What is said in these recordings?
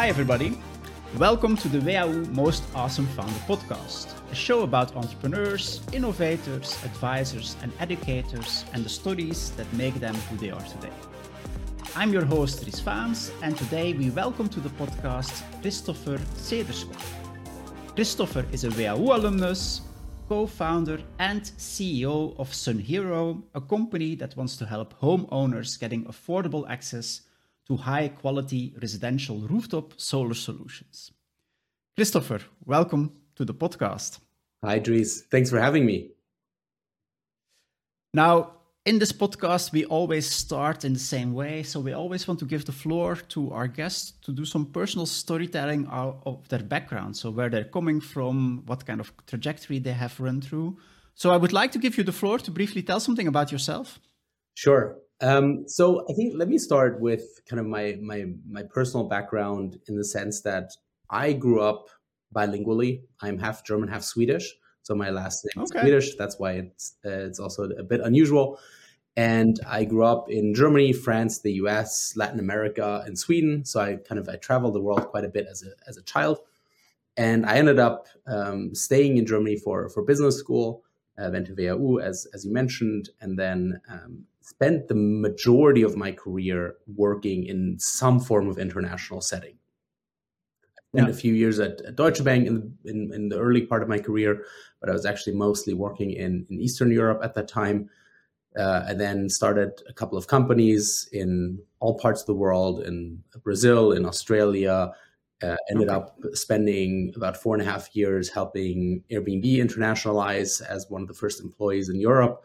Hi, everybody. Welcome to the WHU Most Awesome Founder podcast, a show about entrepreneurs, innovators, advisors, and educators, and the stories that make them who they are today. I'm your host, Dries Faems, and today we welcome to the podcast Christopher Cederskog. Christopher is a WHU alumnus, co founder, and CEO of SunHero, a company that wants to help homeowners getting affordable access to high quality residential rooftop solar solutions. Christopher, welcome to the podcast. Hi, Dries. Thanks for having me. Now, in this podcast, we always start in the same way. So, we always want to give the floor to our guests to do some personal storytelling of their background. So, where they're coming from, what kind of trajectory they have run through. So, I would like to give you the floor to briefly tell something about yourself. Sure. Um, so I think let me start with kind of my my my personal background in the sense that I grew up bilingually. I'm half German, half Swedish. So my last name okay. is Swedish. That's why it's uh, it's also a bit unusual. And I grew up in Germany, France, the U.S., Latin America, and Sweden. So I kind of I traveled the world quite a bit as a as a child. And I ended up um, staying in Germany for for business school. Uh, went to WHU as as you mentioned, and then um, spent the majority of my career working in some form of international setting. I spent yeah. a few years at, at Deutsche Bank in, in, in, the early part of my career, but I was actually mostly working in, in Eastern Europe at that time. Uh, and then started a couple of companies in all parts of the world, in Brazil, in Australia. Uh, ended okay. up spending about four and a half years helping Airbnb internationalize as one of the first employees in Europe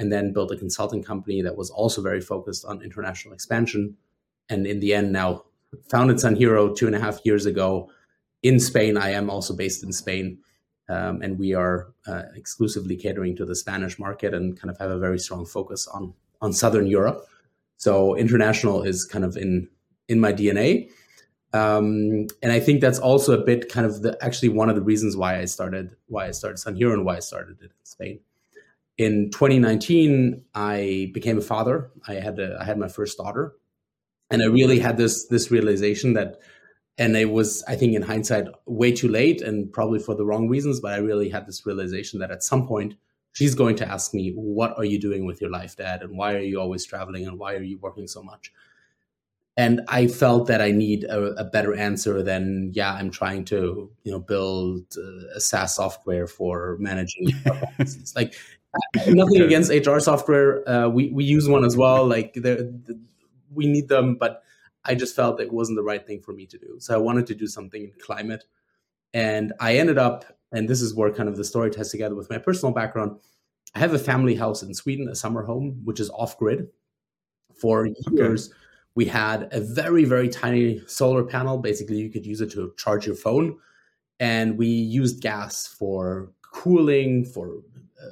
and then built a consulting company that was also very focused on international expansion. And in the end, now founded SunHero two and a half years ago in Spain. I am also based in Spain. Um, and we are uh, exclusively catering to the Spanish market and kind of have a very strong focus on on Southern Europe. So international is kind of in in my DNA, um, and I think that's also a bit kind of the actually one of the reasons why I started why I started SunHero and why I started it in Spain in 2019, I became a father. I had a, I had my first daughter, and I really had this this realization that, and it was I think in hindsight way too late and probably for the wrong reasons. But I really had this realization that at some point she's going to ask me, "What are you doing with your life, Dad? And why are you always traveling? And why are you working so much?" and I felt that I need a, a, better answer than yeah, I'm trying to you know build uh, a SaaS software for managing. like nothing against HR software. Uh, we we use one as well. Like the, we need them, but I just felt it wasn't the right thing for me to do. So I wanted to do something in climate, and I ended up. And this is where kind of the story ties together with my personal background. I have a family house in Sweden, a summer home, which is off grid. For years, okay. we had a very very tiny solar panel. Basically, you could use it to charge your phone, and we used gas for cooling, for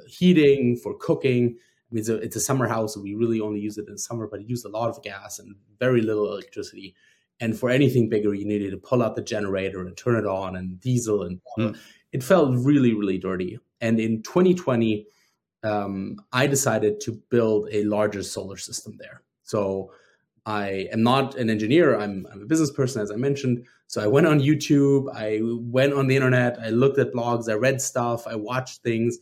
heating, for cooking. I mean, it's a, it's a summer house, so we really only use it in summer, but it used a lot of gas and very little electricity. And for anything bigger, you needed to pull out the generator and turn it on and diesel. And mm. it felt really, really dirty. And in 2020, um, I decided to build a larger solar system there. So I am not an engineer. I'm, I'm, a business person, as I mentioned. So I went on YouTube. I went on the internet. I looked at blogs. I read stuff. I watched things.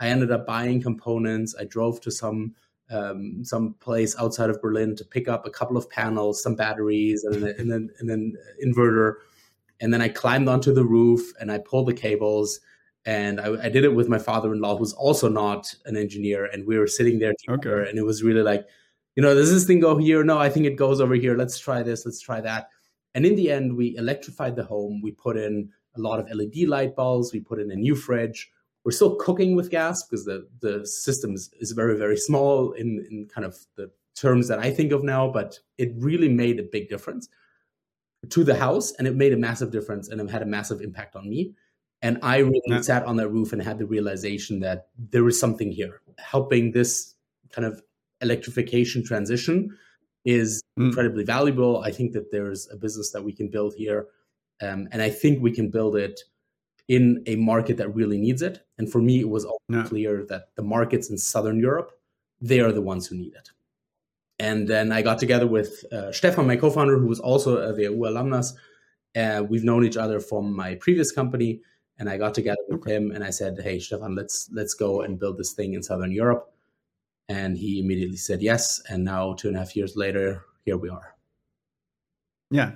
I ended up buying components. I drove to some um, some place outside of Berlin to pick up a couple of panels, some batteries, and then and then, and then inverter. And then I climbed onto the roof and I pulled the cables. And I, I did it with my father-in-law, who's also not an engineer. And we were sitting there together, okay. and it was really like, you know, does this thing go here? No, I think it goes over here. Let's try this. Let's try that. And in the end, we electrified the home. We put in a lot of LED light bulbs. We put in a new fridge we're still cooking with gas because the the system is, is very very small in in kind of the terms that I think of now, but it really made a big difference to the house, and it made a massive difference, and it had a massive impact on me. And I really yeah. sat on that roof and had the realization that there is something here helping this kind of electrification transition is mm. incredibly valuable. I think that there's a business that we can build here, um, and I think we can build it in a market that really needs it. And for me, it was all yeah. clear that the markets in Southern Europe, they are the ones who need it. And then I got together with uh, Stefan, my co-founder, who was also a WHU alumnus, Uh, we've known each other from my previous company, and I got together with okay. him and I said, "Hey, Stefan, let's let's go and build this thing in Southern Europe." And he immediately said yes. And now, two and a half years later, here we are. Yeah,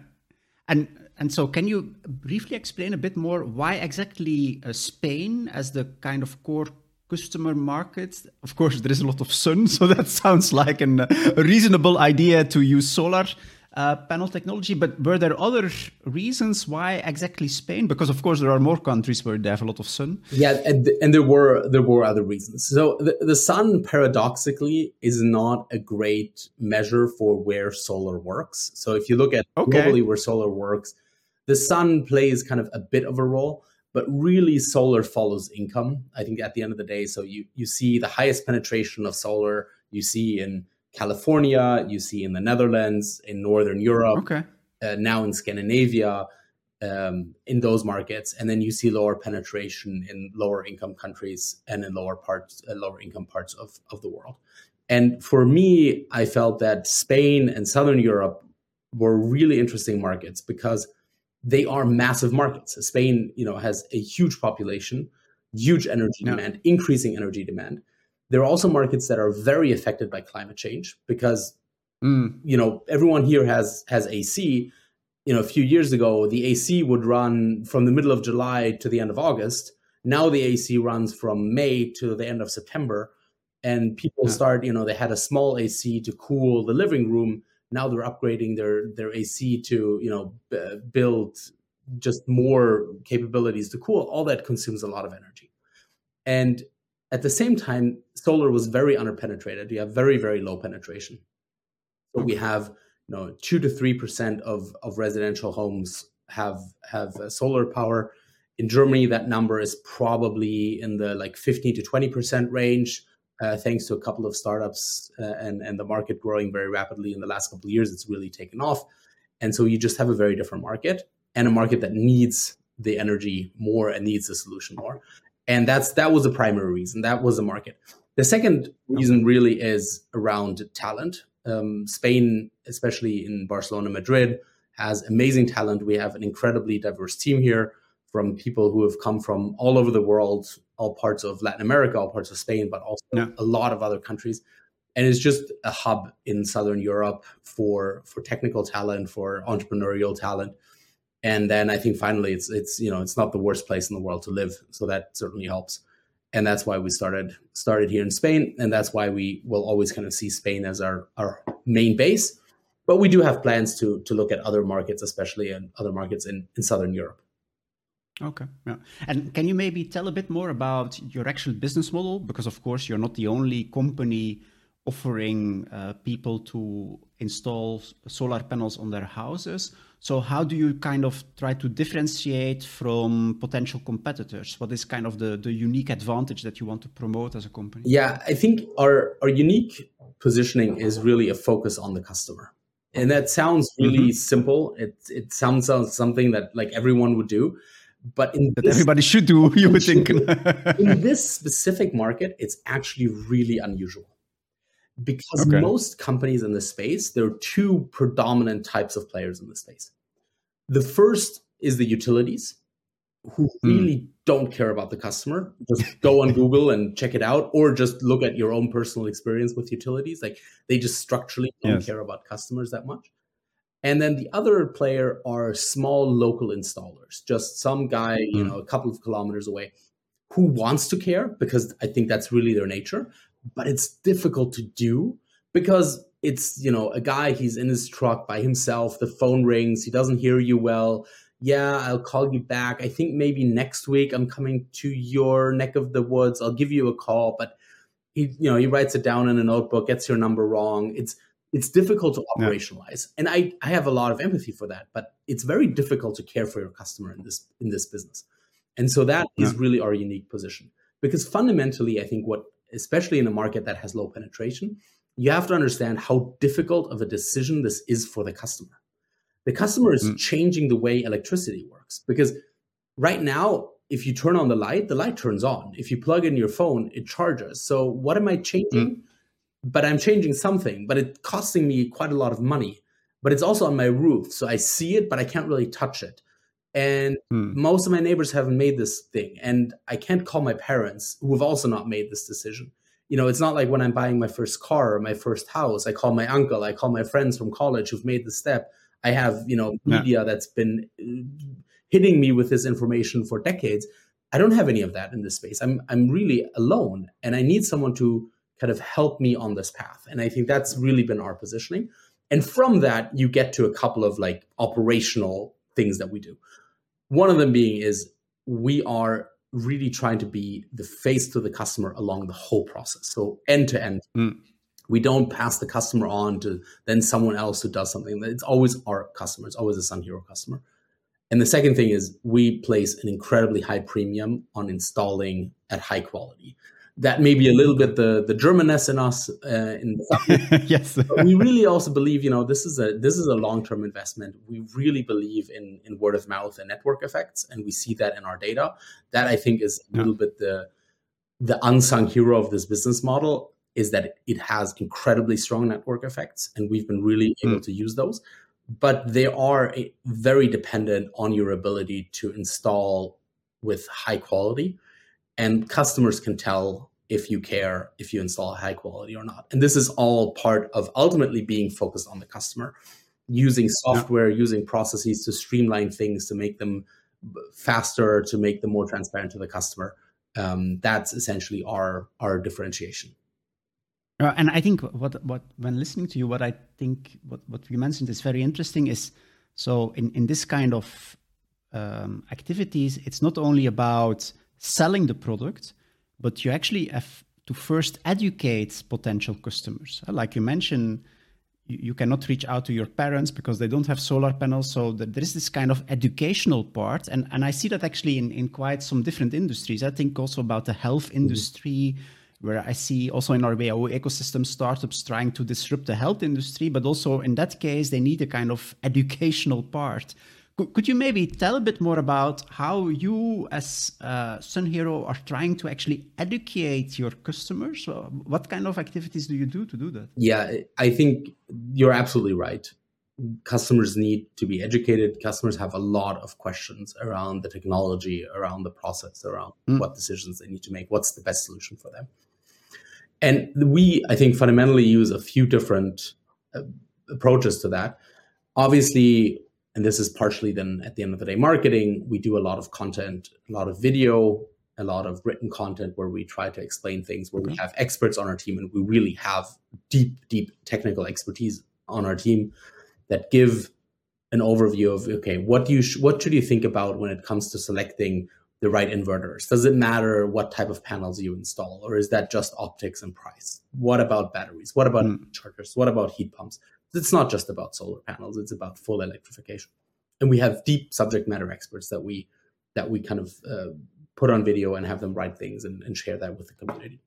and and so can you briefly explain a bit more why exactly uh, Spain as the kind of core customer market? Of course, there is a lot of sun, so that sounds like an, a reasonable idea to use solar uh, panel technology. But were there other reasons why exactly Spain? Because of course there are more countries where they have a lot of sun. Yeah, and, and there were there were other reasons. So the, the sun paradoxically is not a great measure for where solar works. So if you look at okay. globally where solar works, the sun plays kind of a bit of a role. But really, solar follows income. I think at the end of the day, so you you see the highest penetration of solar you see in California, you see in the Netherlands, in Northern Europe, okay. uh, now in Scandinavia, um, in those markets, and then you see lower penetration in lower income countries and in lower parts, uh, lower income parts of, of the world. And for me, I felt that Spain and Southern Europe were really interesting markets because they are massive markets. Spain, you know, has a huge population, huge energy yeah. demand, increasing energy demand there are also markets that are very affected by climate change because mm. you know everyone here has has AC. You know, a few years ago, the AC would run from the middle of July to the end of August. Now the AC runs from May to the end of September, and people yeah. start. You know, they had a small AC to cool the living room. Now they're upgrading their their AC to you know b- build just more capabilities to cool. All that consumes a lot of energy, and at the same time, solar was very underpenetrated. You have very, very low penetration. So we have, you know, two to three percent of of residential homes have have uh, solar power. In Germany, that number is probably in the like 15 to 20 percent range, uh, thanks to a couple of startups uh, and and the market growing very rapidly in the last couple of years. It's really taken off, and so you just have a very different market and a market that needs the energy more and needs the solution more and that's that was the primary reason. That was the market. The second reason really is around talent. Um, spain especially in barcelona madrid has amazing talent. We have an incredibly diverse team here from people who have come from all over the world all parts of latin america all parts of spain but also yeah. a lot of other countries. And it's just a hub in southern europe for for technical talent for entrepreneurial talent and then I think finally it's it's you know it's not the worst place in the world to live, so that certainly helps. And that's why we started started here in Spain, and that's why we will always kind of see Spain as our our main base. But we do have plans to to look at other markets, especially in other markets in, in Southern Europe. Okay. Yeah. And can you maybe tell a bit more about your actual business model? Because of course you're not the only company offering uh, people to install solar panels on their houses. So how do you kind of try to differentiate from potential competitors? What is kind of the, the unique advantage that you want to promote as a company? Yeah, I think our, our unique positioning is really a focus on the customer. And that sounds really mm-hmm. simple. It, it sounds like something that like everyone would do. But in that this, everybody should do, you would think. in this specific market, it's actually really unusual because okay. most companies in the space there are two predominant types of players in the space the first is the utilities who hmm. really mm. don't care about the customer just go on google and check it out or just look at your own personal experience with utilities like they just structurally don't yes. care about customers that much and then the other player are small local installers just some guy mm. you hmm. know a couple of kilometers away who wants to care because i think that's really their nature but it's difficult to do because it's you know a guy he's in his truck by himself the phone rings he doesn't hear you well. Yeah i'll call you back. I think maybe next week i'm coming to your neck of the woods. I'll give you a call but he you know he writes it down in a notebook gets your number wrong. It's it's difficult to operationalize yeah. and i i have a lot of empathy for that but it's very difficult to care for your customer in this in this business. And so that yeah. is really our unique position because fundamentally i think what especially in a market that has low penetration, you have to understand how difficult of a decision this is for the customer. The customer is mm. changing the way electricity works because right now, if you turn on the light, the light turns on. If you plug in your phone, it charges. So, what am I changing? Mm. But I'm changing something, but it's costing me quite a lot of money. but it's also on my roof. So I see it, but I can't really touch it. And hmm. most of my neighbors haven't made this thing. And I can't call my parents, who have also not made this decision. You know, it's not like when I'm buying my first car or my first house, I call my uncle, I call my friends from college who've made the step. I have, you know, media yeah. that's been uh, hitting me with this information for decades. I don't have any of that in this space. I'm I'm really alone and I need someone to kind of help me on this path. And I think that's really been our positioning. And from that, you get to a couple of like operational things that we do. One of them being is we are really trying to be the face to the customer along the whole process. So end to end. Mm. We don't pass the customer on to then someone else who does something. It's always our customer. It's always a Sun Hero customer. And the second thing is we place an incredibly high premium on installing at high quality that may be a little bit the the Germanness in us. Uh, in yes, we really also believe, you know, this is a this is a long term investment. We really believe in in word of mouth and network effects, and we see that in our data. That I think is a little bit the the unsung hero of this business model is that it has incredibly strong network effects, and we've been really able mm. to use those. But they are very dependent on your ability to install with high quality and customers can tell if you care if you install high quality or not. And this is all part of ultimately being focused on the customer using software yeah. using processes to streamline things to make them faster to make them more transparent to the customer. Um, that's essentially our our differentiation. Uh, and i think what what when listening to you what i think what, what you mentioned is very interesting is so in in this kind of um, activities it's not only about selling the product, but you actually have to first educate potential customers. Uh, like you mentioned, you, cannot reach out to your parents because they don't have solar panels. So there is this kind of educational part. And, and I see that actually in, in quite some different industries. I think also about the health mm-hmm. industry, where I see also in our WHU ecosystem startups trying to disrupt the health industry. But also in that case, they need a kind of educational part. Could you maybe tell a bit more about how you, as uh, Sun Hero, are trying to actually educate your customers? What kind of activities do you do to do that? Yeah, I think you're absolutely right. Customers need to be educated. Customers have a lot of questions around the technology, around the process, around mm. what decisions they need to make, what's the best solution for them. And we, I think, fundamentally use a few different uh, approaches to that. Obviously, and this is partially then at the end of the day marketing. We do a lot of content a lot of video a lot of written content where we try to explain things where we have experts on our team and we really have deep deep technical expertise on our team that give an overview of okay what do you sh- what should you think about when it comes to selecting the right inverters? Does it matter what type of panels you install or is that just optics and price? What about batteries? What about mm. chargers? What about heat pumps it's not just about solar panels it's about full electrification. And we have deep subject matter experts that we that we kind of uh, put on video and have them write things and, and share that with the community.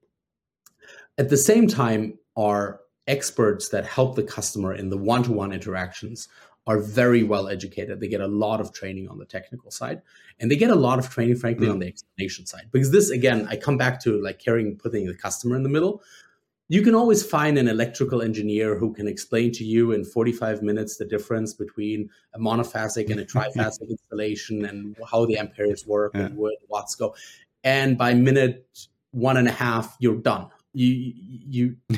At the same time our experts that help the customer in the one-to-one interactions are very well educated. They get a lot of training on the technical side and they get a lot of training frankly mm. on the explanation side. Because this again i come back to like caring putting the customer in the middle you can always find an electrical engineer who can explain to you in 45 minutes the difference between a monophasic and a triphasic installation and how the amperes work yeah. and where the watts go. And by minute one and a half, you're done. You you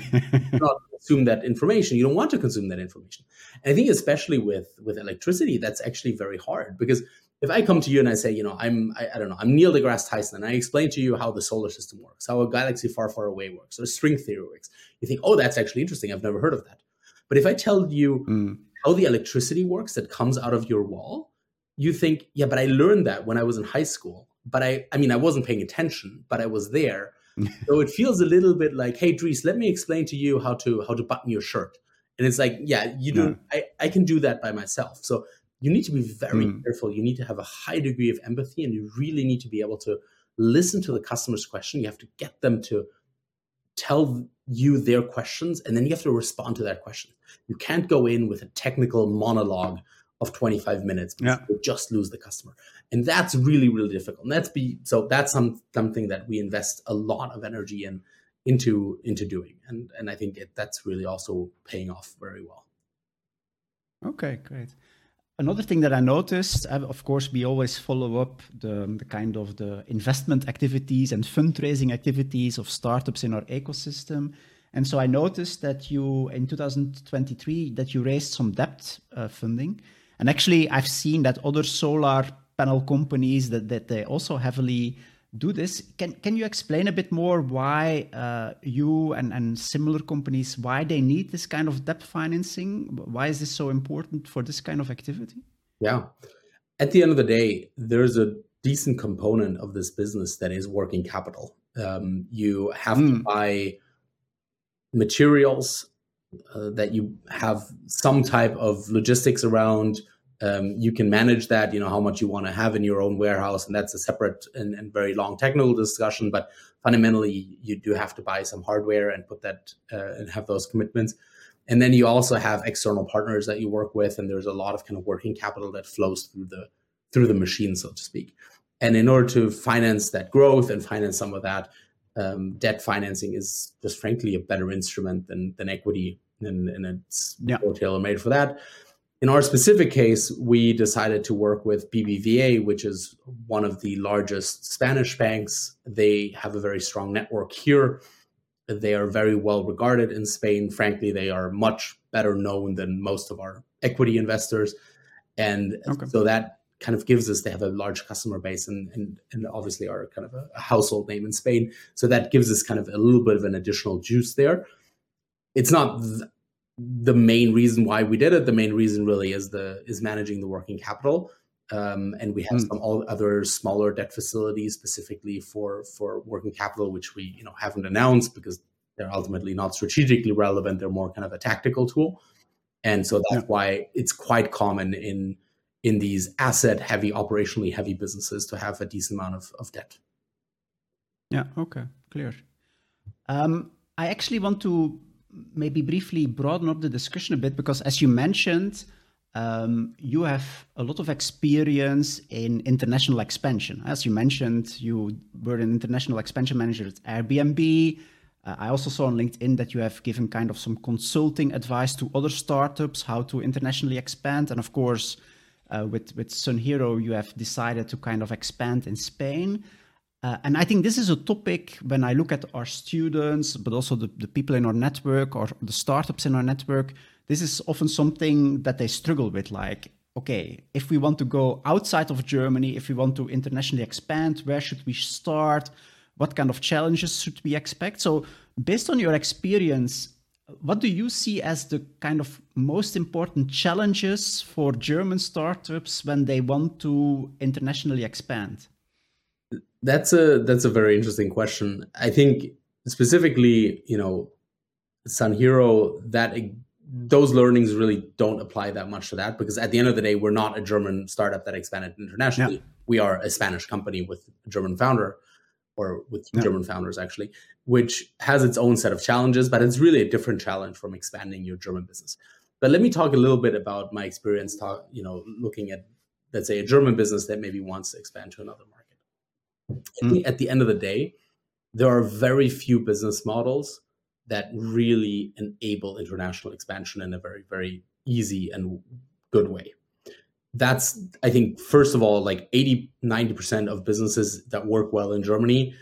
not consume that information. You don't want to consume that information. And I think especially with with electricity, that's actually very hard because if I come to you and I say, you know, I'm, I, I, don't know, I'm Neil deGrasse Tyson, and I explain to you how the solar system works, how a galaxy far, far away works, or string theory works, you think, oh, that's actually interesting. I've never heard of that. But if I tell you mm. how the electricity works that comes out of your wall, you think, yeah, but I learned that when I was in high school. But I, I mean, I wasn't paying attention, but I was there. so it feels a little bit like, hey, Dries, let me explain to you how to how to button your shirt. And it's like, yeah, you do. I, I can do that by myself. So you need to be very mm. careful. You need to have a high degree of empathy and you really need to be able to listen to the customer's question. You have to get them to tell you their questions and then you have to respond to that question. You can't go in with a technical monologue of 25 minutes yeah. you just lose the customer. And that's really, really difficult. And that's be so that's some, something that we invest a lot of energy in into into doing. And and I think it, that's really also paying off very well. Okay, great. Another thing that I noticed, of course, we always follow up the, the, kind of the investment activities and fundraising activities of startups in our ecosystem. And so I noticed that you, in 2023, that you raised some debt uh, funding. And actually, I've seen that other solar panel companies that, that they also heavily do this. Can can you explain a bit more why uh, you and, and similar companies why they need this kind of debt financing? Why is this so important for this kind of activity? Yeah, at the end of the day, there's a decent component of this business that is working capital. Um, you have mm. to hmm. buy materials uh, that you have some type of logistics around um, you can manage that you know how much you want to have in your own warehouse and that's a separate and, and, very long technical discussion but fundamentally you do have to buy some hardware and put that uh, and have those commitments. And then you also have external partners that you work with and there's a lot of kind of working capital that flows through the through the machine so to speak. And in order to finance that growth and finance some of that um, debt financing is just frankly a better instrument than than equity and, and it's yeah. more tailor made for that in our specific case, we decided to work with BBVA, which is one of the largest Spanish banks. They have a very strong network here. They are very well regarded in Spain. Frankly, they are much better known than most of our equity investors. And okay. so that kind of gives us, they have a large customer base and, and, and obviously are kind of a, household name in Spain. So that gives us kind of a little bit of an additional juice there. It's not th- the main reason why we did it the main reason really is the is managing the working capital. Um, and we have mm. some all other smaller debt facilities specifically for for working capital which we you know haven't announced because they're ultimately not strategically relevant. They're more kind of a tactical tool. And so that's yeah. why it's quite common in in these asset heavy operationally heavy businesses to have a decent amount of, of debt. Yeah. Okay. Clear. Um, i actually want to maybe briefly broaden up the discussion a bit because, as you mentioned, um, you have a lot of experience in international expansion. As you mentioned, you were an international expansion manager at Airbnb. Uh, I also saw on LinkedIn that you have given kind of some consulting advice to other startups how to internationally expand. And of course, uh, with with SunHero, you have decided to kind of expand in Spain. Uh, and I think this is a topic when I look at our students, but also the, the people in our network or the startups in our network, this is often something that they struggle with. Like, okay, if we want to go outside of Germany, if we want to internationally expand, where should we start? What kind of challenges should we expect? So, based on your experience, what do you see as the kind of most important challenges for German startups when they want to internationally expand? That's a that's a very interesting question. I think specifically, you know, SunHero that those learnings really don't apply that much to that because at the end of the day, we're not a German startup that expanded internationally. Yeah. We are a Spanish company with a German founder or with yeah. German founders actually, which has its own set of challenges, but it's really a different challenge from expanding your German business. But let me talk a little bit about my experience talk, you know, looking at let's say a German business that maybe wants to expand to another market. Mm. At the end of the day, there are very few business models that really enable international expansion in a very, very easy and good way. That's, I think, first of all, like 80, 90% of businesses that work well in Germany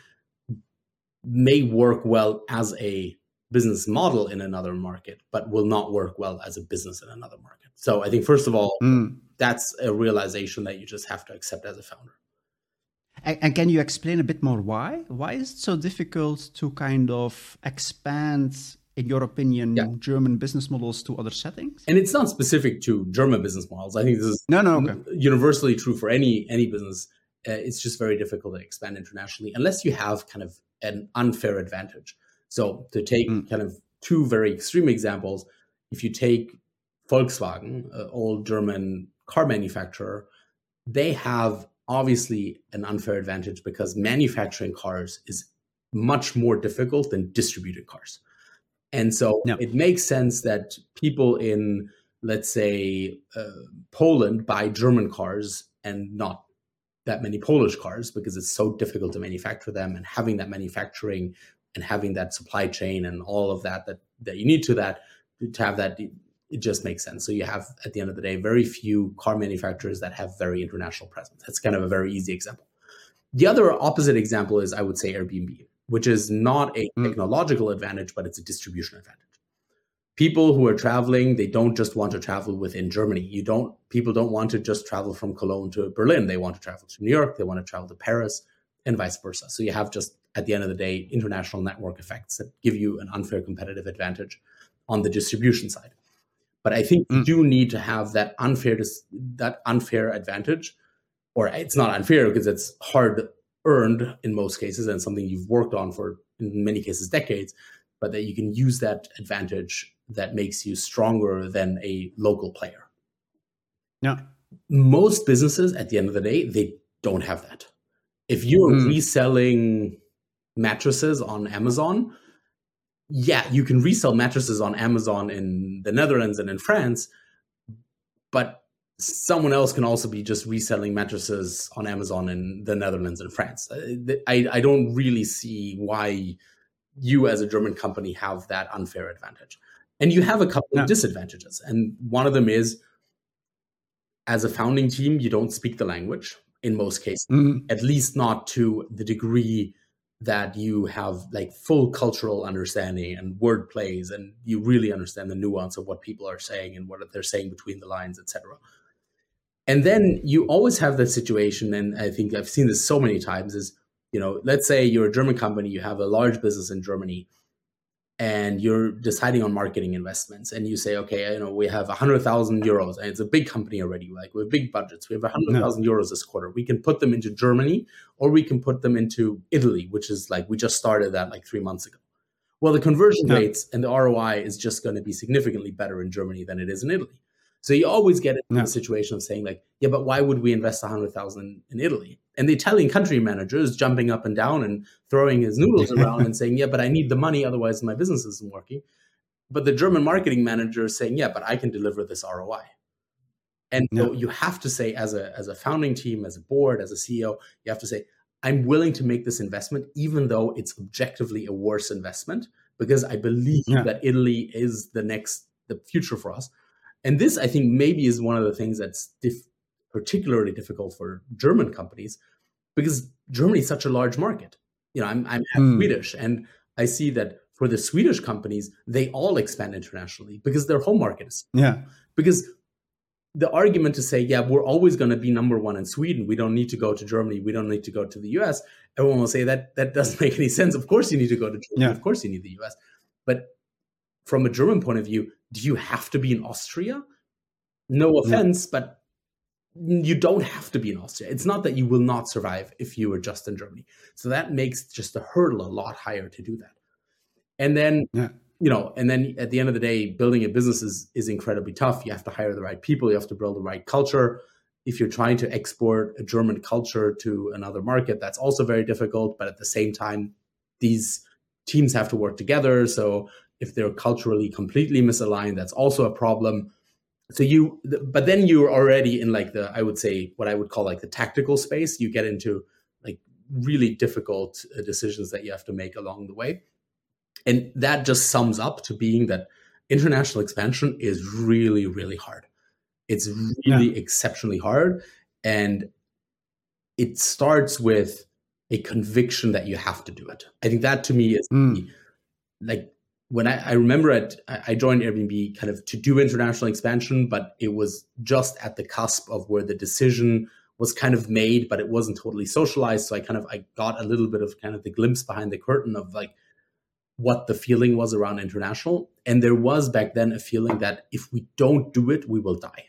may work well as a business model in another market, but will not work well as a business in another market. So I think, first of all, mm. that's a realization that you just have to accept as a founder. And, can you explain a bit more why? Why is it so difficult to kind of expand, in your opinion, yeah. German business models to other settings? And it's not specific to German business models. I think this is no, no, okay. universally true for any any business. Uh, it's just very difficult to expand internationally unless you have kind of an unfair advantage. So to take mm. kind of two very extreme examples, if you take Volkswagen, an old German car manufacturer, they have obviously an unfair advantage because manufacturing cars is much more difficult than distributed cars. And so it makes sense that people in, let's say, uh, Poland buy German cars and not that many Polish cars because it's so difficult to manufacture them and having that manufacturing and having that supply chain and all of that that, that you need to that to have that it just makes sense. So you have at the end of the day very few car manufacturers that have very international presence. That's kind of a very easy example. The other opposite example is I would say Airbnb, which is not a mm. technological advantage, but it's a distribution advantage. People who are traveling, they don't just want to travel within Germany. You don't people don't want to just travel from Cologne to Berlin. They want to travel to New York, they want to travel to Paris, and vice versa. So you have just at the end of the day international network effects that give you an unfair competitive advantage on the distribution side. But I think mm. you do need to have that unfair that unfair advantage, or it's not unfair because it's hard earned in most cases and something you've worked on for in many cases decades, but that you can use that advantage that makes you stronger than a local player. Yeah. Most businesses at the end of the day, they don't have that. If you're mm. reselling mattresses on Amazon, yeah, you can resell mattresses on Amazon in the Netherlands and in France, but someone else can also be just reselling mattresses on Amazon in the Netherlands and France. Uh, I, I don't really see why you as a German company have that unfair advantage. And you have a couple no. of disadvantages. And one of them is as a founding team, you don't speak the language in most cases, mm-hmm. at least not to the degree that you have like full cultural understanding and word plays and you really understand the nuance of what people are saying and what they're saying between the lines etc and then you always have that situation and i think i've seen this so many times is you know let's say you're a german company you have a large business in germany and you're deciding on marketing investments and you say okay you know we have 100000 euros and it's a big company already like we have big budgets we have 100000 no. euros this quarter we can put them into germany or we can put them into italy which is like we just started that like three months ago well the conversion no. rates and the roi is just going to be significantly better in germany than it is in italy so you always get in no. the situation of saying like yeah but why would we invest 100000 in italy and the Italian country manager is jumping up and down and throwing his noodles around and saying, "Yeah, but I need the money, otherwise my business isn't working." But the German marketing manager is saying, "Yeah, but I can deliver this ROI." And so you have to say, as a as a founding team, as a board, as a CEO, you have to say, "I'm willing to make this investment, even though it's objectively a worse investment, because I believe yeah. that Italy is the next the future for us." And this, I think, maybe is one of the things that's dif- particularly difficult for German companies because Germany is such a large market. You know, I'm, I'm mm. Swedish, and I see that for the Swedish companies, they all expand internationally because their home market is yeah. Because the argument to say, yeah, we're always going to be number one in Sweden. We don't need to go to Germany. We don't need to go to the US. Everyone will say that that doesn't make any sense. Of course, you need to go to Germany. Yeah. Of course, you need the US. But from a German point of view, do you have to be in Austria? No offense, yeah. but you don't have to be in Austria. It's not that you will not survive if you are just in Germany. So that makes just the hurdle a lot higher to do that. And then, yeah. you know, and then at the end of the day, building a business is, is incredibly tough. You have to hire the right people, you have to build the right culture. If you're trying to export a German culture to another market, that's also very difficult. But at the same time, these teams have to work together. So if they're culturally completely misaligned, that's also a problem. So you but then you're already in like the i would say what i would call like the tactical space. You get into like really difficult uh, decisions that you have to make along the way. And that just sums up to being that international expansion is really really hard. It's really yeah. exceptionally hard. And it starts with a conviction that you have to do it. I think that to me is mm. like when I, I remember it, I joined Airbnb kind of to do international expansion, but it was just at the cusp of where the decision was kind of made, but it wasn't totally socialized. So I kind of I got a little bit of kind of the glimpse behind the curtain of like what the feeling was around international. And there was back then a feeling that if we don't do it, we will die.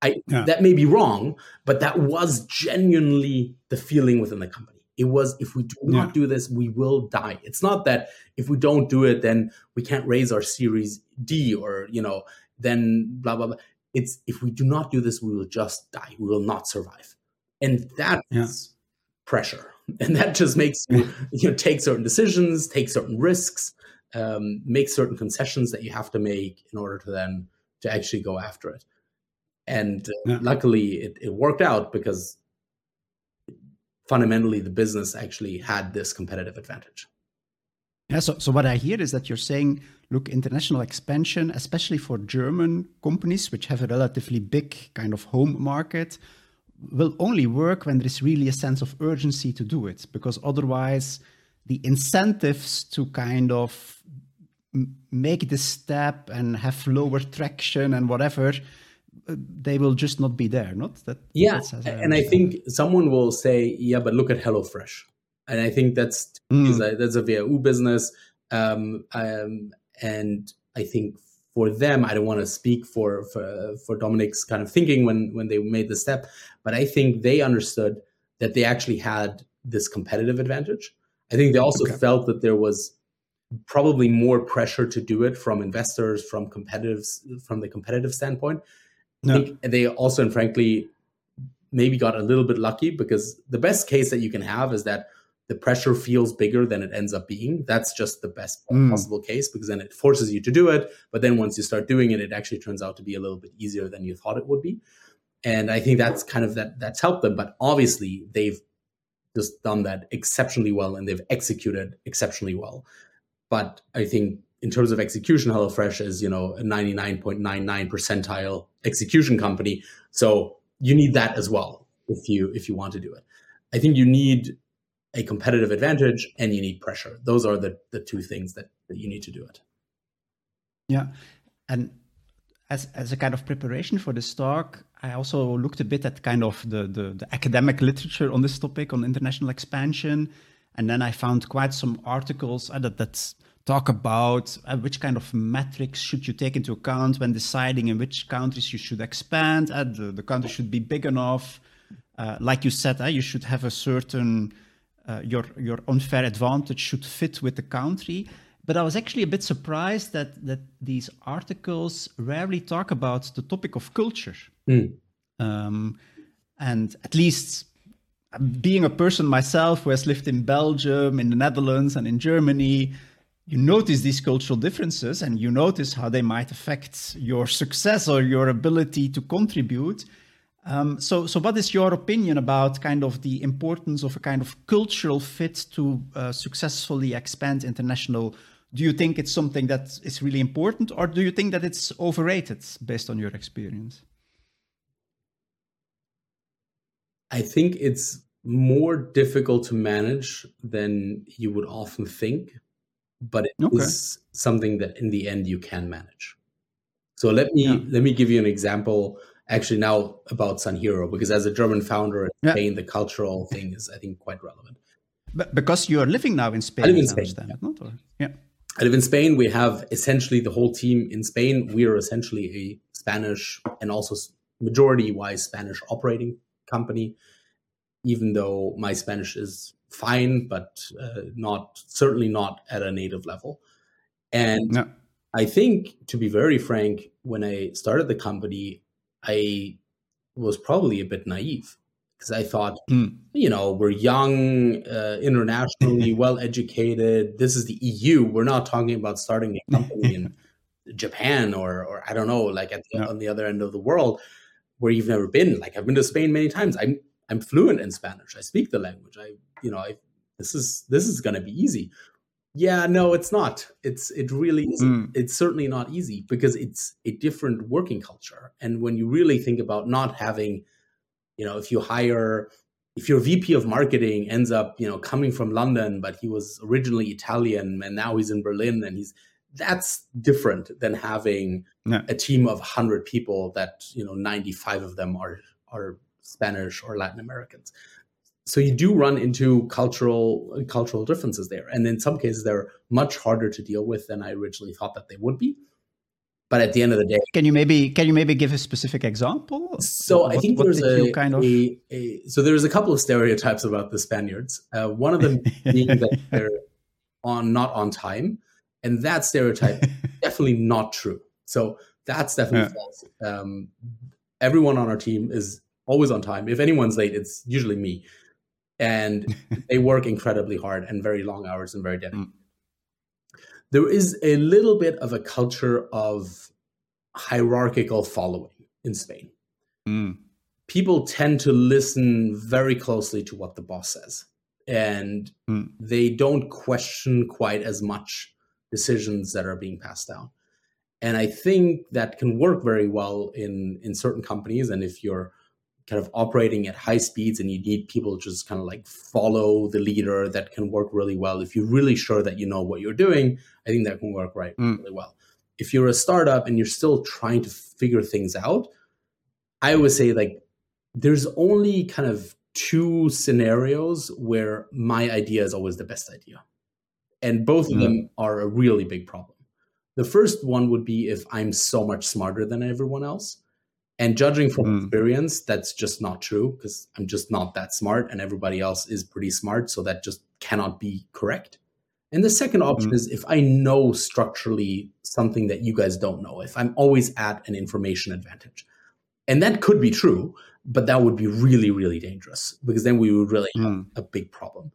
I yeah. that may be wrong, but that was genuinely the feeling within the company. It was if we do not yeah. do this, we will die. It's not that if we don't do it, then we can't raise our Series D or you know, then blah blah blah. It's if we do not do this, we will just die. We will not survive, and that's yeah. pressure, and that just makes you you know take certain decisions, take certain risks, um, make certain concessions that you have to make in order to then to actually go after it. And uh, yeah. luckily, it, it worked out because fundamentally the business actually had this competitive advantage. Yeah, so, so what I hear is that you're saying, look, international expansion, especially for German companies, which have a relatively big kind of home market, will only work when there is really a sense of urgency to do it, because otherwise, the incentives to kind of make this step and have lower traction and whatever they will just not be there not that yeah and i think someone will say yeah but look at HelloFresh and I think that's mm. a, that's a WHU business. Um, um, and I think for them, I don't want to speak for, for for Dominik's kind of thinking when when they made the step, but I think they understood that they actually had this competitive advantage. I think they also okay. felt that there was probably more pressure to do it from investors, from competitors, from the competitive standpoint. No. they also, and frankly, maybe got a little bit lucky because the best case that you can have is that the pressure feels bigger than it ends up being. That's just the best mm. possible case because then it forces you to do it. But then once you start doing it, it actually turns out to be a little bit easier than you thought it would be. And I think that's kind of that that's helped them. But obviously they've just done that exceptionally well and they've executed exceptionally well. But I think in terms of execution, HelloFresh is, you know, a 99.99 percentile execution company. So you need that as well if you if you want to do it. I think you need a competitive advantage and you need pressure. Those are the, the two things that, that you need to do it. Yeah. And as, as a kind of preparation for this talk, I also looked a bit at kind of the, the, the academic literature on this topic on international expansion. And then I found quite some articles uh, that, that talk about uh, which kind of metrics should you take into account when deciding in which countries you should expand. Uh, the, the country should be big enough. Uh, like you said, uh, you should have a certain uh, your your unfair advantage should fit with the country. But I was actually a bit surprised that that these articles rarely talk about the topic of culture. Mm. Um, and at least being a person myself who has lived in Belgium, in the Netherlands, and in Germany, you notice these cultural differences and you notice how they might affect your success or your ability to contribute. Um, so, so what is your opinion about kind of the importance of a kind of cultural fit to uh, successfully expand international? Do you think it's something that is really important, or do you think that it's overrated based on your experience? I think it's more difficult to manage than you would often think, but it okay. is something that in the end you can manage. So let me yeah. let me give you an example actually now about SunHero because as a German founder in yeah. Spain, the cultural thing is I think quite relevant. But because you are living now in Spain, I live in Spain. Yeah. Not, or, yeah. I live in Spain. We have essentially the whole team in Spain. We are essentially a Spanish and also majority wise Spanish operating company, even though my Spanish is fine, but uh, not certainly not at a native level. And no. I think, to be very frank, when I started the company, I was probably a bit naive because I thought, mm. you know, we're young, uh, internationally well educated. This is the EU. We're not talking about starting a company in Japan or, or I don't know, like at the, on the other end of the world where you've never been. Like I've been to Spain many times. I'm I'm fluent in Spanish. I speak the language. I you know I this is this is going to be easy. Yeah no it's not. It's it really mm. it's certainly not easy because it's a different working culture. And when you really think about not having you know if you hire if your vp of marketing ends up you know coming from london but he was originally italian and now he's in berlin and he's that's different than having no. a team of 100 people that you know 95 of them are are spanish or latin americans so you do run into cultural cultural differences there. And in some cases they're much harder to deal with than i originally thought that they would be. But at the end of the day can you maybe can you maybe give a specific example? So what, i think there's a, kind of... a, a, so there's a couple of stereotypes about the spaniards. Uh, one of them being that they're on not on time. And that stereotype definitely not true. So that's definitely yeah. false. Um, everyone on our team is always on time. If anyone's late it's usually me and they work incredibly hard and very long hours and very dedicated. Mm. There is a little bit of a culture of hierarchical following in Spain. Mm. People tend to listen very closely to what the boss says. and mm. they don't question quite as much decisions that are being passed down. And I think that can work very well in in certain companies. And if you're kind of operating at high speeds and you need people to just kind of like follow the leader, that can work really well. If you're really sure that you know what you're doing, I think that can work right mm. really well. If you're a startup and you're still trying to figure things out, I would say like there's only kind of two scenarios where my idea is always the best idea. And both of mm. them are a really big problem. The first one would be if I'm so much smarter than everyone else. And judging from mm. experience, that's just not true because I'm just not that smart and everybody else is pretty smart. So that just cannot be correct. And the second option mm. is if I know structurally something that you guys don't know, if I'm always at an information advantage. And that could be true, but that would be really, really dangerous because then we would really have mm. a big problem.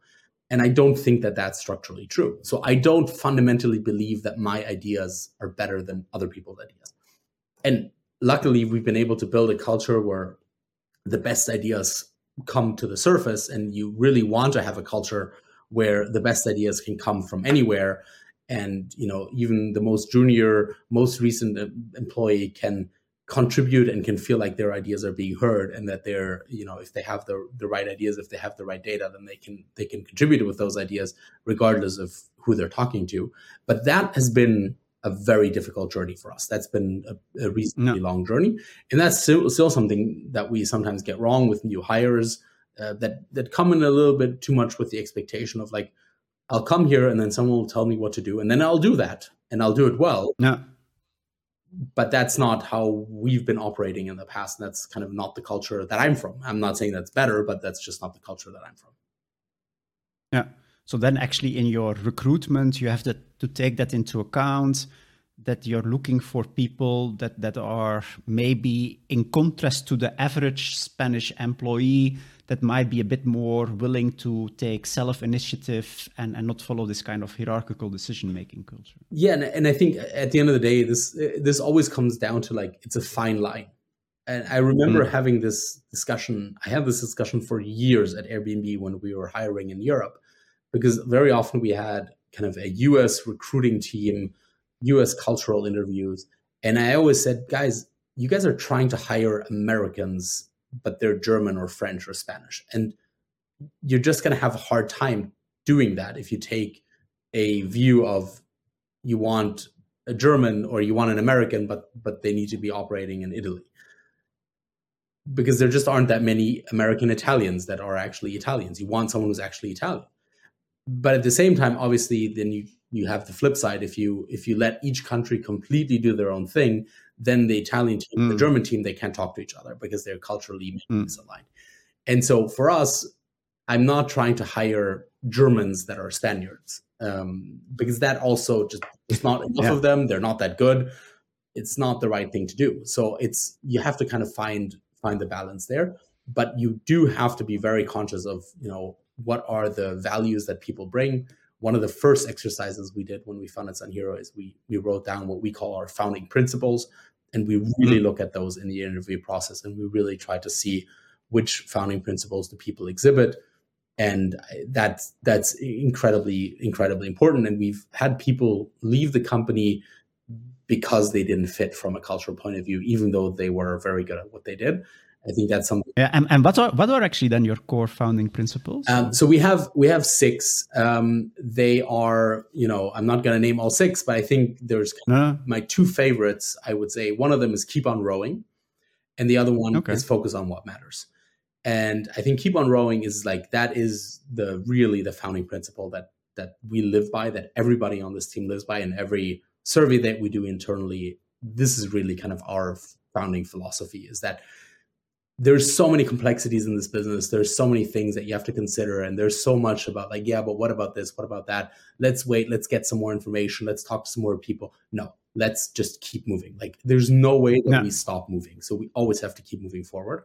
And I don't think that that's structurally true. So I don't fundamentally believe that my ideas are better than other people's ideas. And luckily, we've been able to build a culture where the best ideas come to the surface. And you really want to have a culture where the best ideas can come from anywhere. And, you know, even the most junior, most recent uh, employee can contribute and can feel like their ideas are being heard and that they're you know if they have the the right ideas if they have the right data then they can they can contribute with those ideas regardless of who they're talking to but that has been a very difficult journey for us that's been a, a reasonably no. long journey and that's still, still something that we sometimes get wrong with new hires uh, that that come in a little bit too much with the expectation of like I'll come here and then someone will tell me what to do and then I'll do that and I'll do it well. No but that's not how we've been operating in the past. And that's kind of not the culture that I'm from. I'm not saying that's better, but that's just not the culture that I'm from. Yeah. So then, actually, in your recruitment, you have to, to take that into account that you're looking for people that, that are maybe in contrast to the average Spanish employee that might be a bit more willing to take self initiative and, and not follow this kind of hierarchical decision making culture. Yeah. And, and I think at the end of the day, this, this always comes down to like, it's a fine line. And I remember mm. having this discussion. I had this discussion for years at Airbnb when we were hiring in Europe, because very often we had kind of a US recruiting team US cultural interviews. And I always said, guys, you guys are trying to hire Americans, but they're German or French or Spanish. And you're just going to have a hard time doing that if you take a view of you want a German or you want an American, but but they need to be operating in Italy. Because there just aren't that many American Italians that are actually Italians. You want someone who's actually Italian. But at the same time, obviously, then you you have the flip side if you if you let each country completely do their own thing then the italian team mm. the german team they can't talk to each other because they're culturally mm. misaligned and so for us i'm not trying to hire germans that are spaniards um, because that also just it's not enough yeah. of them they're not that good it's not the right thing to do so it's you have to kind of find find the balance there but you do have to be very conscious of you know what are the values that people bring one of the first exercises we did when we founded SunHero is we we wrote down what we call our founding principles, and we really mm-hmm. look at those in the interview process, and we really try to see which founding principles the people exhibit, and that's that's incredibly incredibly important. And we've had people leave the company because they didn't fit from a cultural point of view, even though they were very good at what they did. I think that's something. Yeah, and, and what are what are actually then your core founding principles? Um, so we have we have six. Um, they are you know I'm not going to name all six, but I think there's no. my two favorites. I would say one of them is keep on rowing, and the other one okay. is focus on what matters. And I think keep on rowing is like that is the really the founding principle that that we live by, that everybody on this team lives by, and every survey that we do internally. This is really kind of our founding philosophy: is that there's so many complexities in this business. There's so many things that you have to consider and there's so much about like yeah but what about this? What about that? Let's wait. Let's get some more information. Let's talk to some more people. No let's just keep moving. Like there's no way that we stop moving. So we always have to keep moving forward.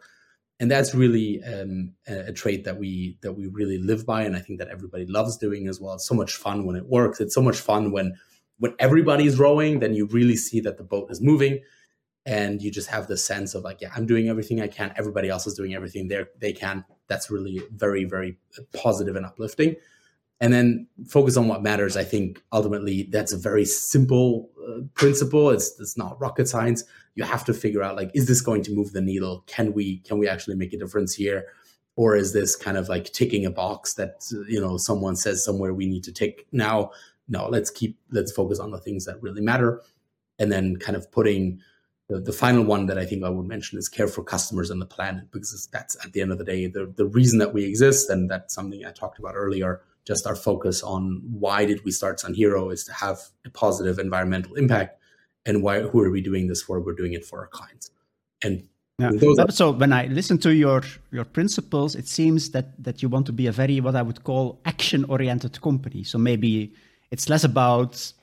And that's really um, a, a trait that we that we really live by and i think that everybody loves doing as well. It's so much fun when it works. It's so much fun when when everybody's rowing then you really see that the boat is moving and you just have the sense of like yeah i'm doing everything i can. Everybody else is doing everything they they can. That's really very very positive and uplifting. And then focus on what matters. I think ultimately that's a very simple uh, principle. It's it's not rocket science. You have to figure out like is this going to move the needle? Can we can we actually make a difference here? Or is this kind of like ticking a box that you know someone says somewhere we need to tick now? No let's keep let's focus on the things that really matter. And then kind of putting the, the final one that I think I would mention is care for customers and the planet, because that's at the end of the day the, the reason that we exist. And that's something I talked about earlier. Just our focus on why did we start SunHero is to have a positive environmental impact. And why who are we doing this for? We're doing it for our clients. And yeah. So when I listen to your your principles, it seems that that you want to be a very what I would call action oriented company. So maybe it's less about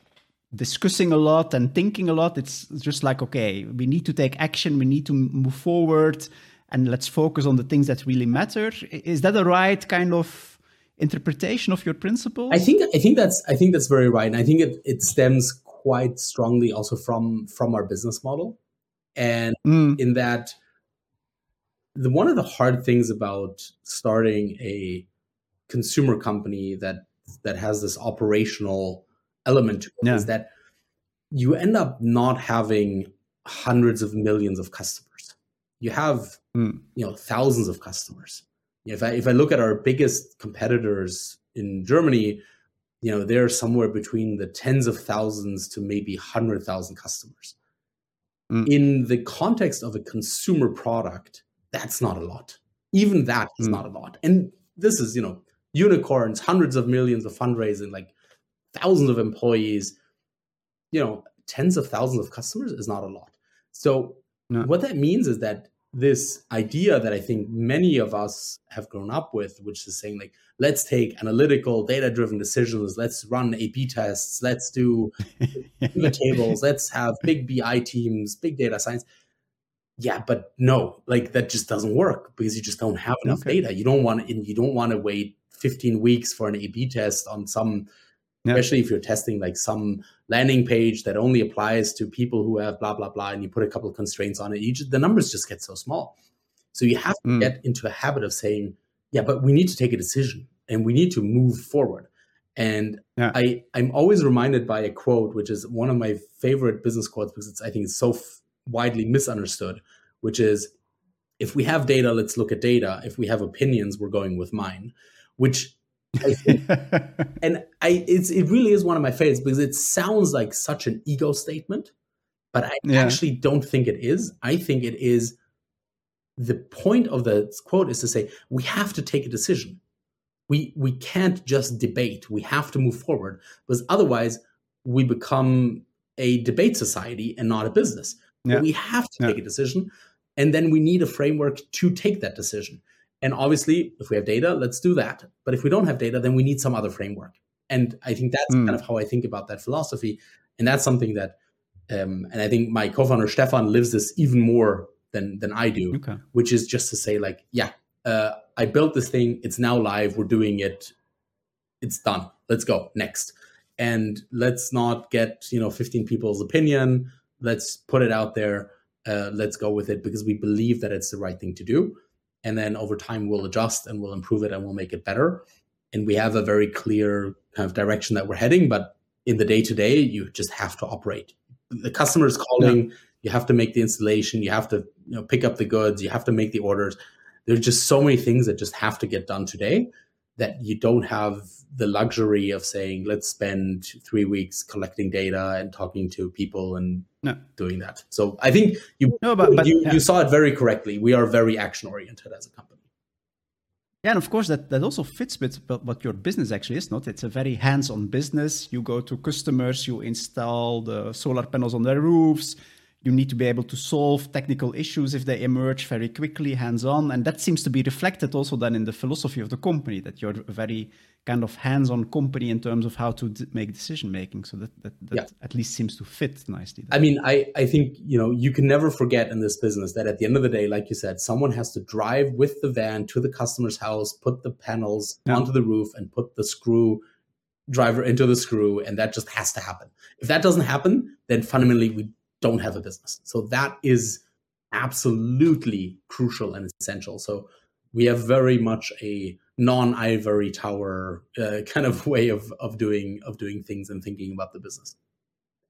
discussing a lot and thinking a lot. It's just like, okay, we need to take action, we need to move forward, and let's focus on the things that really matter. Is that the right kind of interpretation of your principle? I think I think that's I think that's very right, and I think it it stems quite strongly also from from our business model, and mm. in that. The, one of the hard things about starting a consumer company that that has this operational element to it yeah. is that you end up not having hundreds of millions of customers. You have mm. you know thousands of customers. If I if I look at our biggest competitors in Germany, you know they're somewhere between the tens of thousands to maybe hundred thousand customers. Mm. In the context of a consumer product, that's not a lot. Even that is mm. not a lot. And this is you know unicorns, hundreds of millions of fundraising, like thousands of employees, you know, tens of thousands of customers is not a lot. So no. what that means is that this idea that I think many of us have grown up with, which is saying like, let's take analytical, data-driven decisions, let's run A/B tests, let's do the tables, let's have big BI teams, big data science. Yeah, but no, like that just doesn't work because you just don't have enough okay. data. You don't want and you don't want to wait 15 weeks for an A/B test on some yeah. especially if you're testing like some landing page that only applies to people who have blah blah blah and you put a couple of constraints on it you just, the numbers just get so small so you have to mm. get into a habit of saying yeah but we need to take a decision and we need to move forward and yeah. i i'm always reminded by a quote which is one of my favorite business quotes because it's i think it's so f- widely misunderstood which is if we have data let's look at data if we have opinions we're going with mine which and I it's it really is one of my favorites because it sounds like such an ego statement, but I yeah. actually don't think it is. I think it is the point of the quote is to say we have to take a decision. We we can't just debate. We have to move forward because otherwise we become a debate society and not a business. Yeah. we have to yeah. take a decision and then we need a framework to take that decision. And obviously, if we have data, let's do that. But if we don't have data, then we need some other framework. And I think that's mm. kind of how I think about that philosophy. And that's something that, um, and I think my co-founder Stefan lives this even more than than I do, okay. which is just to say, like, yeah, uh, I built this thing. It's now live. We're doing it. It's done. Let's go next. And let's not get you know 15 people's opinion. Let's put it out there. Uh, let's go with it because we believe that it's the right thing to do and then over time we'll adjust and we'll improve it and we'll make it better. And we have a very clear kind of direction that we're heading but in the day to day you just have to operate. The customer is calling. Yeah. you have to make the installation. You have to you know pick up the goods. You have to make the orders. There's just so many things that just have to get done today that you don't have the luxury of saying let's spend three weeks collecting data and talking to people and no. doing that so i think you no, but, but, you, yeah. you saw it very correctly we are very action oriented as a company yeah, and of course that, that also fits with what your business actually is, not? It's a very hands-on business. You go to customers, you install the solar panels on their roofs, you need to be able to solve technical issues if they emerge very quickly, hands on. And that seems to be reflected also then in the philosophy of the company, that you're a very kind of hands on company in terms of how to d- make decision making. So that, that, that yeah. at least seems to fit nicely. There. I mean, I, I think, you know, you can never forget in this business that at the end of the day, like you said, someone has to drive with the van to the customer's house, put the panels yeah. onto the roof, and put the screw driver into the screw. And that just has to happen. If that doesn't happen, then fundamentally we don't have a business. So that is absolutely crucial and essential. So we have very much a non-ivory tower uh, kind of way of of doing of doing things and thinking about the business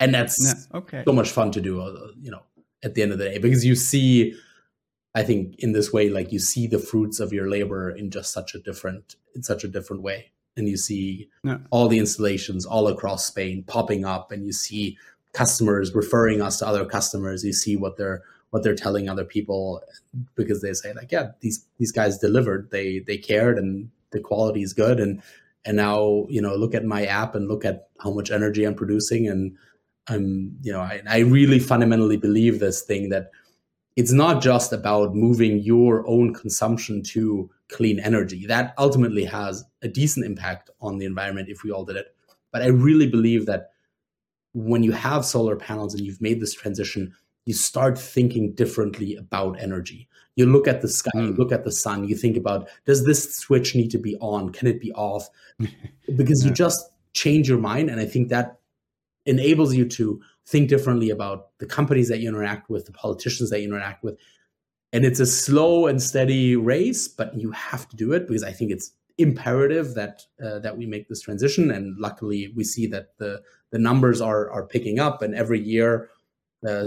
and that's yeah, okay. so much fun to do uh, you know at the end of the day because you see i think in this way like you see the fruits of your labor in just such a different in such a different way and you see yeah. all the installations all across spain popping up and you see customers referring us to other customers you see what they're what they're telling other people because they say like yeah these these guys delivered. They they cared and the quality is good. And and now you know look at my app and look at how much energy i'm producing and i'm you know i, I really fundamentally believe this thing that it's not just about moving your own consumption to clean energy. That ultimately has a decent impact on the environment if we all did it. But i really believe that when you have solar panels and you've made this transition you start thinking differently about energy. You look at the sky, mm. you hmm. look at the sun, you think about does this switch need to be on? Can it be off? Because yeah. you just change your mind. And I think that enables you to think differently about the companies that you interact with, the politicians that you interact with. And it's a slow and steady race, but you have to do it because I think it's imperative that uh, that we make this transition. And luckily, we see that the the numbers are are picking up, and every year uh,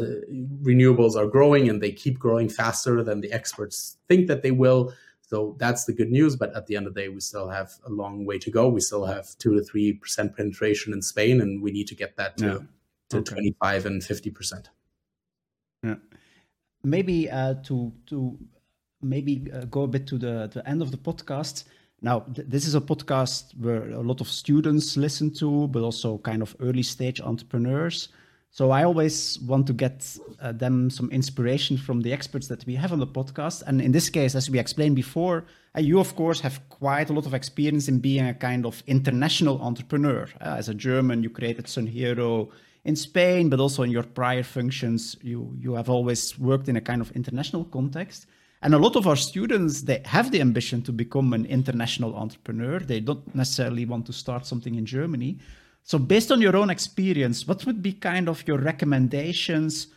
renewables are growing and they keep growing faster than the experts think that they will. So that's the good news. But at the end of the day, we still have a long way to go. We still have two to three percent penetration in Spain, and we need to get that to, yeah. to okay. 25 and 50 percent. Yeah. Maybe uh, to to maybe uh, go a bit to the, the end of the podcast. Now, th- this is a podcast where a lot of students listen to, but also kind of early stage entrepreneurs. So I always want to get uh, them some inspiration from the experts that we have on the podcast. And in this case, as we explained before, uh, you of course have quite a lot of experience in being a kind of international entrepreneur. Uh, as a German, you created SunHero in Spain, but also in your prior functions, you you have always worked in a kind of international context. And a lot of our students, they have the ambition to become an international entrepreneur. They don't necessarily want to start something in Germany. So, based on your own experience, what would be kind of your recommendations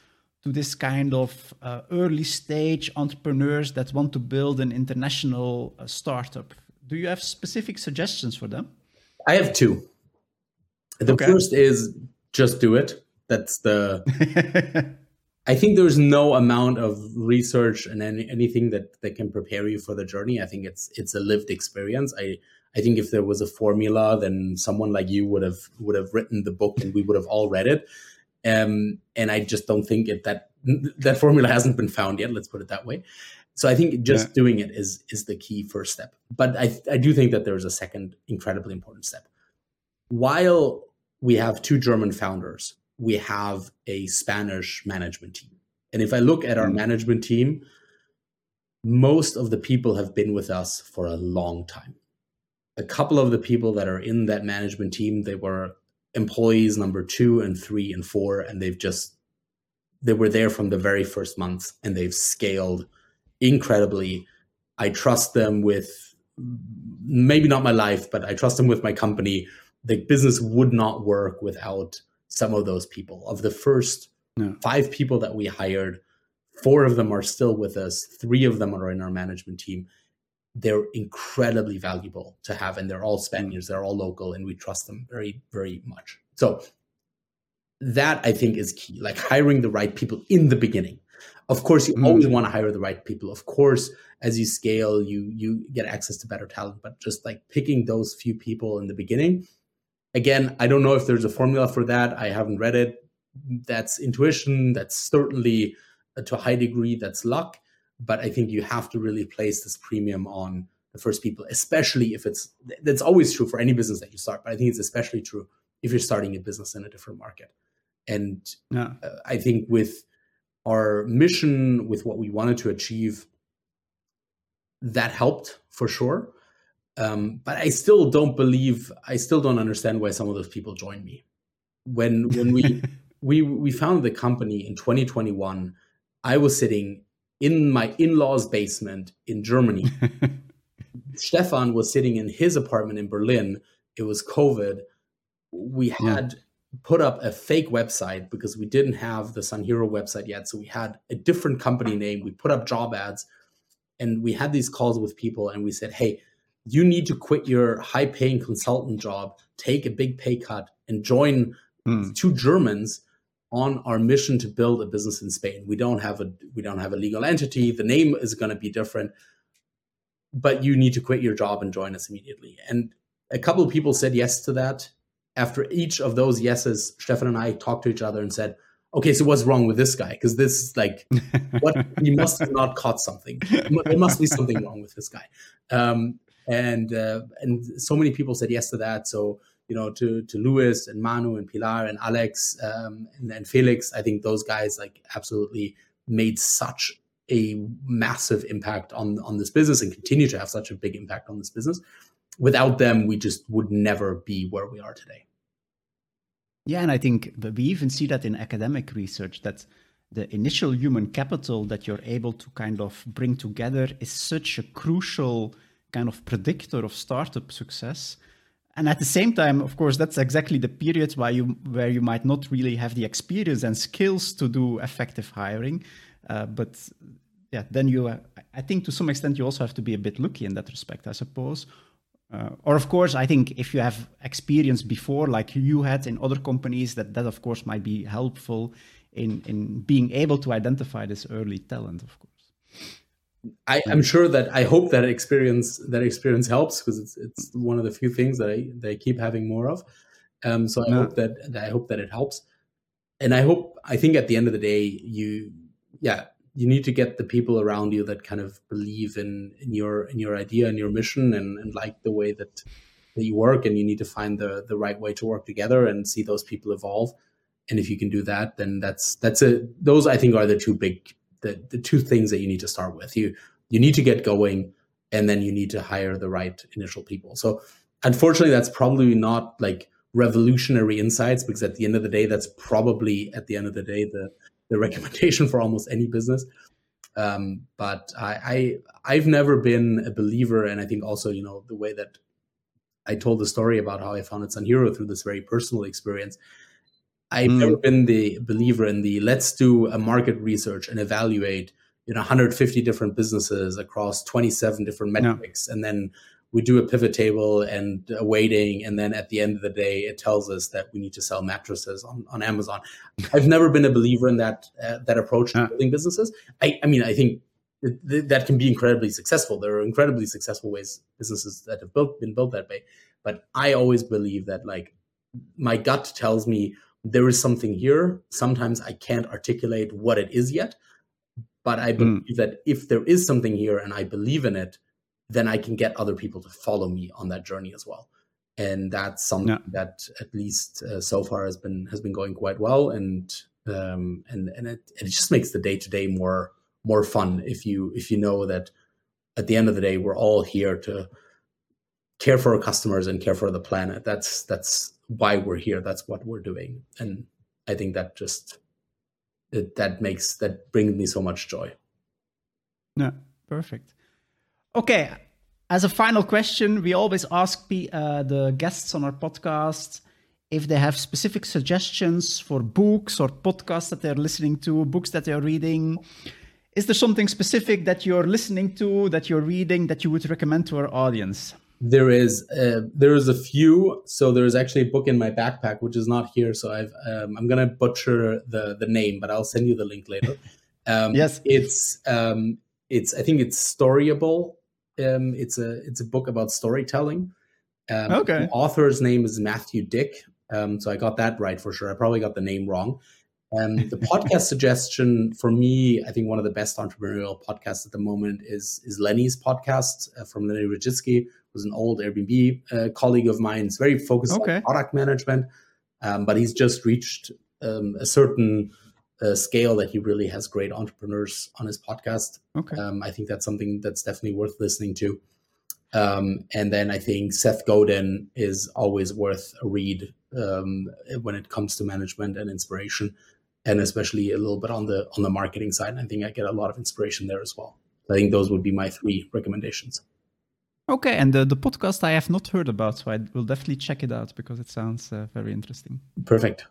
to this kind of uh, early stage entrepreneurs that want to build an international uh, startup? Do you have specific suggestions for them? I have two. The okay. first is just do it. That's the. I think there's no amount of research and any, anything that that can prepare you for the journey. I think it's it's a lived experience. I I think if there was a formula, then someone like you would have would have written the book and we would have all read it. Um, and I just don't think it that that formula hasn't been found yet. Let's put it that way. So I think just yeah. doing it is is the key first step. But I I do think that there is a second incredibly important step. While we have two German founders, we have a Spanish management team. And if I look at our mm. management team, most of the people have been with us for a long time a couple of the people that are in that management team they were employees number two and three and four and they've just they were there from the very first month and they've scaled incredibly i trust them with maybe not my life but i trust them with my company the business would not work without some of those people. Of the first no. five people that we hired four of them are still with us three of them are in our management team. They're incredibly valuable to have and they're all spaniards they're all local and we trust them very very much. So that i think is key like hiring the right people in the beginning. Of course you mm. always want to hire the right people. Of course as you scale you you get access to better talent but just like picking those few people in the beginning again i don't know if there's a formula for that i haven't read it that's intuition that's certainly uh, to a high degree that's luck but I think you have to really place this premium on the first people, especially if it's that's always true for any business that you start, but I think it's especially true if you're starting a business in a different market. And yeah. uh, I think with our mission, with what we wanted to achieve, that helped for sure. Um, but I still don't believe, I still don't understand why some of those people joined me. When when we we we founded the company in 2021, I was sitting in my in-laws basement in Germany. Stefan was sitting in his apartment in Berlin. It was COVID. We hmm. had put up a fake website because we didn't have the SunHero website yet. So we had a different company name. We put up job ads. and we had these calls with people and we said hey you need to quit your high paying consultant job take a big pay cut and join mm. two germans on our mission to build a business in spain we don't have a we don't have a legal entity the name is going to be different but you need to quit your job and join us immediately and a couple of people said yes to that after each of those yeses stefan and i talked to each other and said okay, so what's wrong with this guy? Because this is like, what he must have not caught something. There must be something wrong with this guy. Um, and uh, and so many people said yes to that. So you know, to to Lewis and Manu and Pilar and Alex um, and, and Felix, I think those guys like absolutely made such a massive impact on on this business and continue to have such a big impact on this business. Without them, we just would never be where we are today. Yeah, and I think we even see that in academic research that the initial human capital that you're able to kind of bring together is such a crucial kind of predictor of startup success. And at the same time, of course, that's exactly the period where you where you might not really have the experience and skills to do effective hiring. Uh, but yeah, then you, uh, I think, to some extent, you also have to be a bit lucky in that respect, I suppose, uh, or of course, I think if you have experience before, like you had in other companies, that that of course might be helpful in in being able to identify this early talent. Of course, I, am sure that I hope that experience that experience helps because it's it's one of the few things that I that I keep having more of. Um, so I hope that, that I hope that it helps, and I hope I think at the end of the day, you yeah you need to get the people around you that kind of believe in in your in your idea and your mission and, and like the way that that you work and you need to find the the right way to work together and see those people evolve. And if you can do that then that's that's a those i think are the two big the, the two things that you need to start with you you need to get going and then you need to hire the right initial people so unfortunately that's probably not like revolutionary insights because at the end of the day that's probably at the end of the day the the recommendation for almost any business. Um, but I, I have never been a believer, and I think also you know the way that I told the story about how I founded SunHero through this very personal experience. I've mm. never been the believer in the let's do a market research and evaluate you know 150 different businesses across 27 different metrics, no. and then we do a pivot table and a weighting and then at the end of the day it tells us that we need to sell mattresses on, on amazon. I've never been a believer in that uh, that approach to building businesses. I, I mean i think that can be incredibly successful. There are incredibly successful ways businesses that have built been built that way. But i always believe that like my gut tells me there is something here sometimes i can't articulate what it is yet but i hmm. believe mm. that if there is something here and i believe in it then I can get other people to follow me on that journey as well. And that's something yeah. that at least uh, so far has been has been going quite well, and um, and and it, it just makes the day to day more more fun if you if you know that at the end of the day we're all here to care for our customers and care for the planet. That's that's why we're here. That's what we're doing, and I think that just that makes that brings me so much joy. Yeah, perfect. Okay, as a final question, we always ask uh, the guests on our podcast if they have specific suggestions for books or podcasts that they're listening to, books that they're reading. Is there something specific that you're listening to, that you're reading, that you would recommend to our audience? There is uh, there is a few. So there is actually a book in my backpack which is not here. So I've um, I'm gonna butcher the the name, but I'll send you the link later. Um, yes, it's um, it's I think it's Storyable um, it's a it's a book about storytelling. Um, okay. The author's name is Matthew Dick. Um, so I got that right for sure. I probably got the name wrong. Um, the podcast suggestion for me, I think one of the best entrepreneurial podcasts at the moment is is Lenny's podcast uh, from Lenny Rachitsky, who's an old Airbnb uh, colleague of mine. It's very focused okay. on product management, um, but he's just reached um, a certain uh, scale that he really has great entrepreneurs on his podcast. Okay. Um, I think that's something that's definitely worth listening to. Um, and then I think Seth Godin is always worth a read um, when it comes to management and inspiration, and especially a little bit on the on the marketing side. I think I get a lot of inspiration there as well. I think those would be my three recommendations. Okay, and the, the podcast I have not heard about, so I will definitely check it out because it sounds uh, very interesting. Perfect.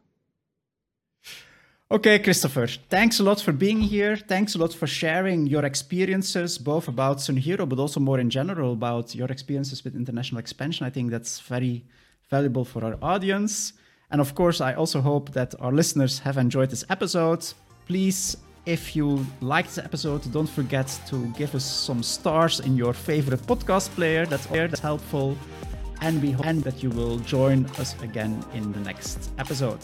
Okay, Christopher, thanks a lot for being here. Thanks a lot for sharing your experiences, both about Sunhero, but also more in general about your experiences with international expansion. I think that's very valuable for our audience. And of course, I also hope that our listeners have enjoyed this episode. Please, if you liked the episode, don't forget to give us some stars in your favorite podcast player. That's, that's helpful. And we hope that you will join us again in the next episode.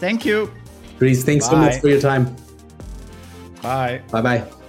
Thank you. Dries, thanks Bye. so much for your time. Bye. Bye bye.